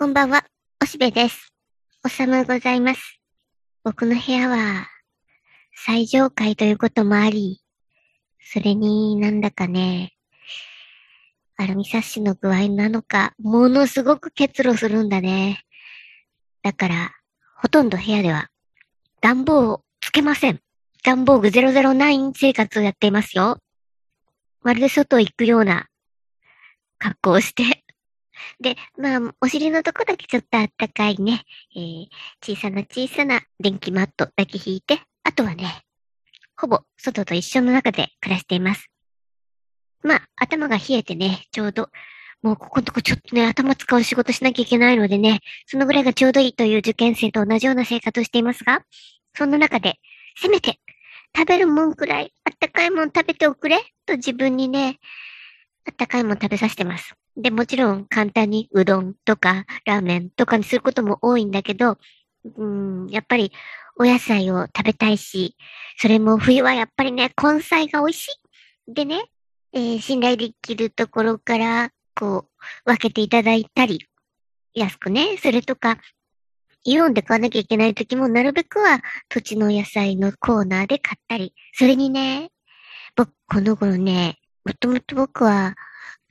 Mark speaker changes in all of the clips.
Speaker 1: こんばんは、おしべです。おさむございます。僕の部屋は、最上階ということもあり、それになんだかね、アルミサッシの具合なのか、ものすごく結露するんだね。だから、ほとんど部屋では、暖房をつけません。暖房具009生活をやっていますよ。まるで外行くような格好をしてで、まあ、お尻のとこだけちょっとあったかいね、えー、小さな小さな電気マットだけ引いて、あとはね、ほぼ外と一緒の中で暮らしています。まあ、頭が冷えてね、ちょうど、もうここのとこちょっとね、頭使う仕事しなきゃいけないのでね、そのぐらいがちょうどいいという受験生と同じような生活をしていますが、そんな中で、せめて、食べるもんくらい、あったかいもん食べておくれと自分にね、あったかいもん食べさせてます。で、もちろん簡単にうどんとかラーメンとかにすることも多いんだけど、うん、やっぱりお野菜を食べたいし、それも冬はやっぱりね、根菜が美味しい。でね、えー、信頼できるところから、こう、分けていただいたり、安くね、それとか、イオンで買わなきゃいけない時も、なるべくは土地の野菜のコーナーで買ったり、それにね、僕、この頃ね、もともと僕は、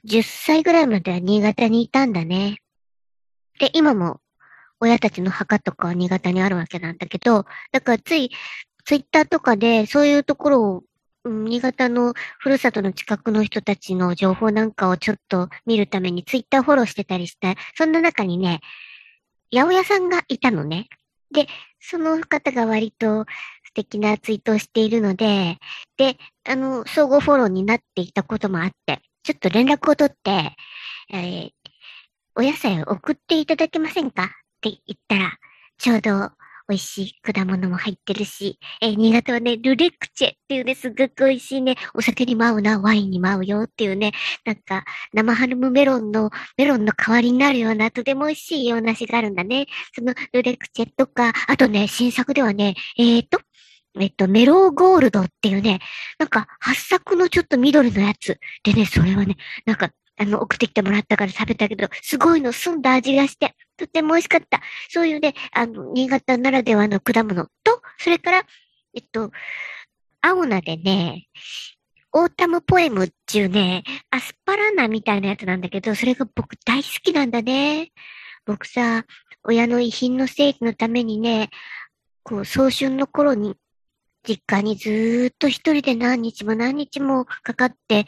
Speaker 1: 10歳ぐらいまでは新潟にいたんだね。で、今も親たちの墓とかは新潟にあるわけなんだけど、だからついツイッターとかでそういうところを、新潟のふるさとの近くの人たちの情報なんかをちょっと見るためにツイッターフォローしてたりして、そんな中にね、八百屋さんがいたのね。で、その方が割と素敵なツイートをしているので、で、あの、相互フォローになっていたこともあって、ちょっと連絡を取って、えー、お野菜を送っていただけませんか？って言ったら、ちょうど美味しい果物も入ってるし、えー、新潟はね、ルレクチェっていうね、すっごく美味しいね、お酒にも合うな、ワインにも合うよっていうね、なんか、生ハルムメロンの、メロンの代わりになるような、とても美味しい洋梨があるんだね。そのルレクチェとか、あとね、新作ではね、えーと、えっと、メローゴールドっていうね、なんか、八作のちょっと緑のやつ。でね、それはね、なんか、あの、送ってきてもらったから食べたけど、すごいの澄んだ味がして、とっても美味しかった。そういうね、あの、新潟ならではの果物と、それから、えっと、青菜でね、オータムポエムっていうね、アスパラナみたいなやつなんだけど、それが僕大好きなんだね。僕さ、親の遺品の整理のためにね、こう、早春の頃に実家にずーっと一人で何日も何日もかかって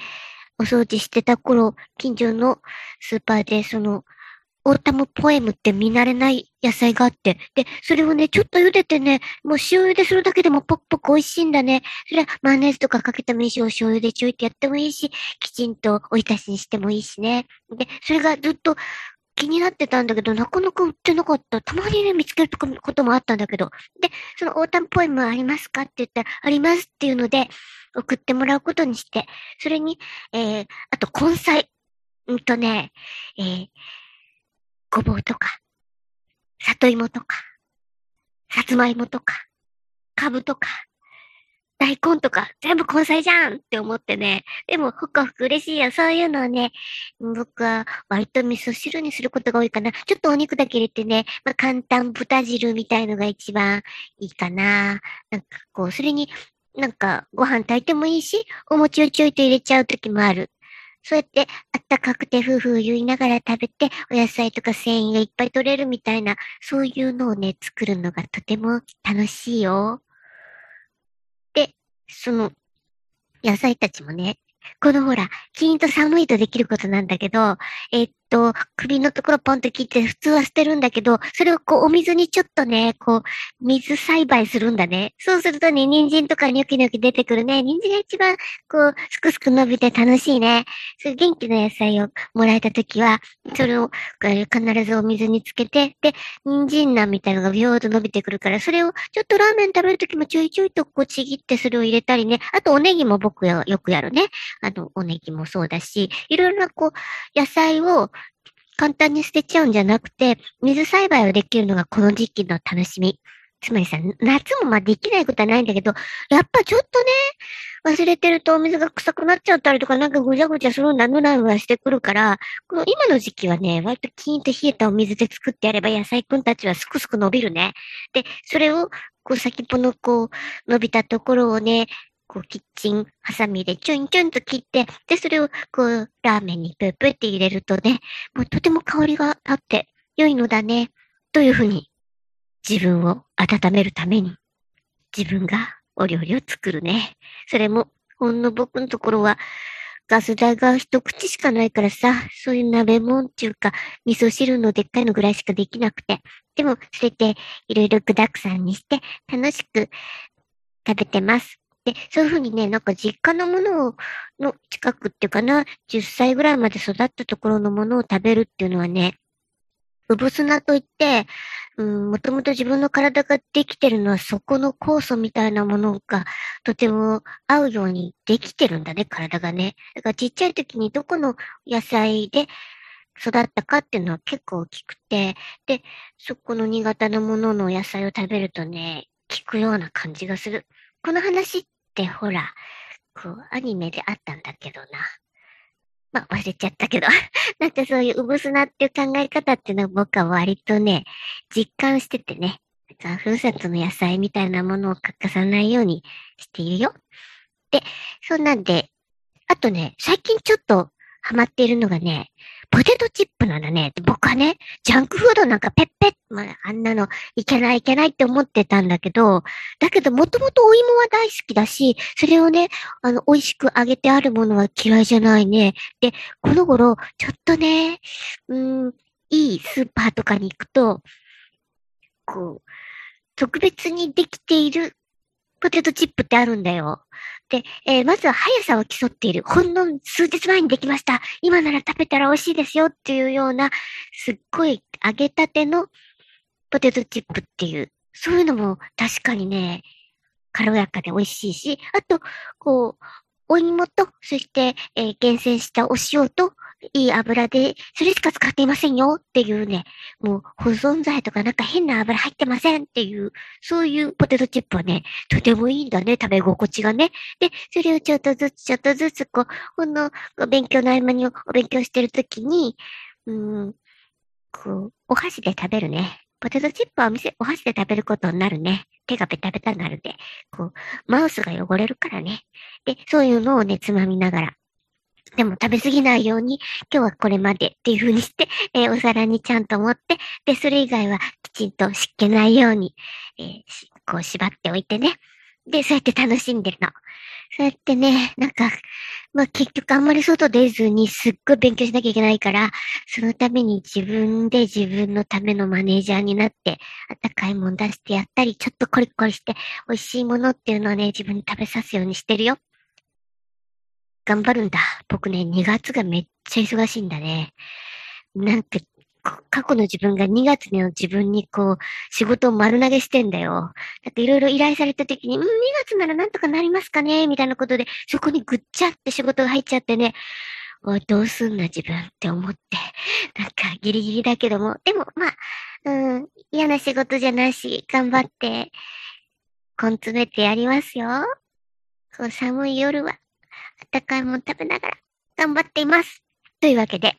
Speaker 1: お掃除してた頃、近所のスーパーでその、オータムポエムって見慣れない野菜があって、で、それをね、ちょっと茹でてね、もう塩茹でするだけでもポクポク美味しいんだね。それはマヨネーズとかかけてもいいし、お醤油でちょいってやってもいいし、きちんとおいたしにしてもいいしね。で、それがずっと気になってたんだけど、なかなか売ってなかった。たまにね、見つけることもあったんだけど。で、そのオータムポエムはありますか？って言ったら、ありますっていうので、送ってもらうことにして、それに、えー、あと根菜。うんとね、えー、ごぼうとか、里芋とか、さつまいもとか、かぶとか、大根とか全部根菜じゃんって思ってね。でも、ふかふく嬉しいよ。そういうのをね、僕は割と味噌汁にすることが多いかな。ちょっとお肉だけ入れてね、まあ、簡単豚汁みたいのが一番いいかな。なんかこう、それになんかご飯炊いてもいいし、お餅をちょいと入れちゃうときもある。そうやってあったかくてふうふう言いながら食べて、お野菜とか繊維がいっぱい取れるみたいな、そういうのをね、作るのがとても楽しいよ。その、野菜たちもね、このほら、キーンと寒いとできることなんだけど、えっと、首のところポンと切って普通は捨てるんだけど、それをこうお水にちょっとね、こう、水栽培するんだね。そうするとね、人参とかニョキニョキ出てくるね。人参が一番、こう、すくすく伸びて楽しいね。そういう元気な野菜をもらえたときは、それを必ずお水につけて、で、人参菜みたいなのがビョーと伸びてくるから、それをちょっとラーメン食べるときもちょいちょいとこうちぎってそれを入れたりね。あとおネギも僕よくやるね。あの、おネギもそうだし、いろいろなこう、野菜を簡単に捨てちゃうんじゃなくて、水栽培をできるのがこの時期の楽しみ。つまりさ、夏もまあできないことはないんだけど、やっぱちょっとね、忘れてるとお水が臭くなっちゃったりとか、なんかぐちゃぐちゃするんだ、ぬらぬらしてくるから、この今の時期はね、割とキーンと冷えたお水で作ってやれば野菜くんたちはすくすく伸びるね。で、それを、こう先っぽのこう、伸びたところをね、こう、キッチン、ハサミでチュンチュンと切って、で、それを、こう、ラーメンにプープーって入れるとね、もうとても香りが立って良いのだね、というふうに自分を温めるために、自分がお料理を作るね。それも、ほんの僕のところは、ガス代が一口しかないからさ、そういう鍋もんっていうか、味噌汁のでっかいのぐらいしかできなくて。でも、それで、いろいろ具沢山にして、楽しく食べてます。で、そういうふうにね、なんか実家のものをの近くっていうかな、10歳ぐらいまで育ったところのものを食べるっていうのはね、うぶ砂といって、うん、もともと自分の体ができてるのはそこの酵素みたいなものがとても合うようにできてるんだね、体がね。だからちっちゃい時にどこの野菜で育ったかっていうのは結構大きくて、で、そこの新潟のものの野菜を食べるとね、効くような感じがする。この話ってほら、こう、アニメであったんだけどな。まあ、忘れちゃったけど。なんかそういううぶすなっていう考え方っていうのは僕は割とね、実感しててね。なんか、ふるさとの野菜みたいなものを欠かさないようにしているよ。で、そんなんで、あとね、最近ちょっとハマっているのがね、ポテトチップなんだね。僕はね、ジャンクフードなんかペッペッ、まあ、あんなのいけないいけないって思ってたんだけど、だけどもともとお芋は大好きだし、それをね、あの、美味しく揚げてあるものは嫌いじゃないね。で、この頃、ちょっとね、うん、いいスーパーとかに行くと、こう、特別にできているポテトチップってあるんだよ。で、えー、まずは速さを競っている。ほんの数日前にできました。今なら食べたら美味しいですよっていうような、すっごい揚げたてのポテトチップっていう、そういうのも確かにね、軽やかで美味しいし、あと、こう、お芋と、そして、えー、厳選したお塩と、いい油で、それしか使っていませんよっていうね、もう保存剤とかなんか変な油入ってませんっていう、そういうポテトチップはね、とてもいいんだね、食べ心地がね。で、それをちょっとずつちょっとずつこう、ほんの勉強の合間にお勉強してるときに、うん、こう、お箸で食べるね。ポテトチップはお店、お箸で食べることになるね。手がベタベタになるで。こう、マウスが汚れるからね。で、そういうのをね、つまみながら。でも食べ過ぎないように、今日はこれまでっていう風にして、えー、お皿にちゃんと持って、で、それ以外はきちんと湿気ないように、えー、こう縛っておいてね。で、そうやって楽しんでるの。そうやってね、なんか、まあ結局あんまり外出ずにすっごい勉強しなきゃいけないから、そのために自分で自分のためのマネージャーになって、あったかいもん出してやったり、ちょっとコリコリして美味しいものっていうのをね、自分に食べさすようにしてるよ。頑張るんだ。僕ね、2月がめっちゃ忙しいんだね。なんて、過去の自分が2月の自分にこう、仕事を丸投げしてんだよ。だっていろいろ依頼された時に、うん、2月ならなんとかなりますかね？みたいなことで、そこにぐっちゃって仕事が入っちゃってね、おどうすんな自分？って思って、なんかギリギリだけども、でもまあ、うん、嫌な仕事じゃないし、頑張って、根詰めてやりますよ。こう寒い夜は、あったかいもん食べながら頑張っています。というわけで、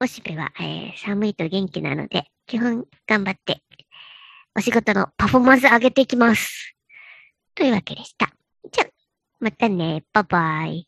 Speaker 1: おしべは、えー、寒いと元気なので、基本頑張って、お仕事のパフォーマンス上げていきます。というわけでした。じゃあ、またね。バイバイ。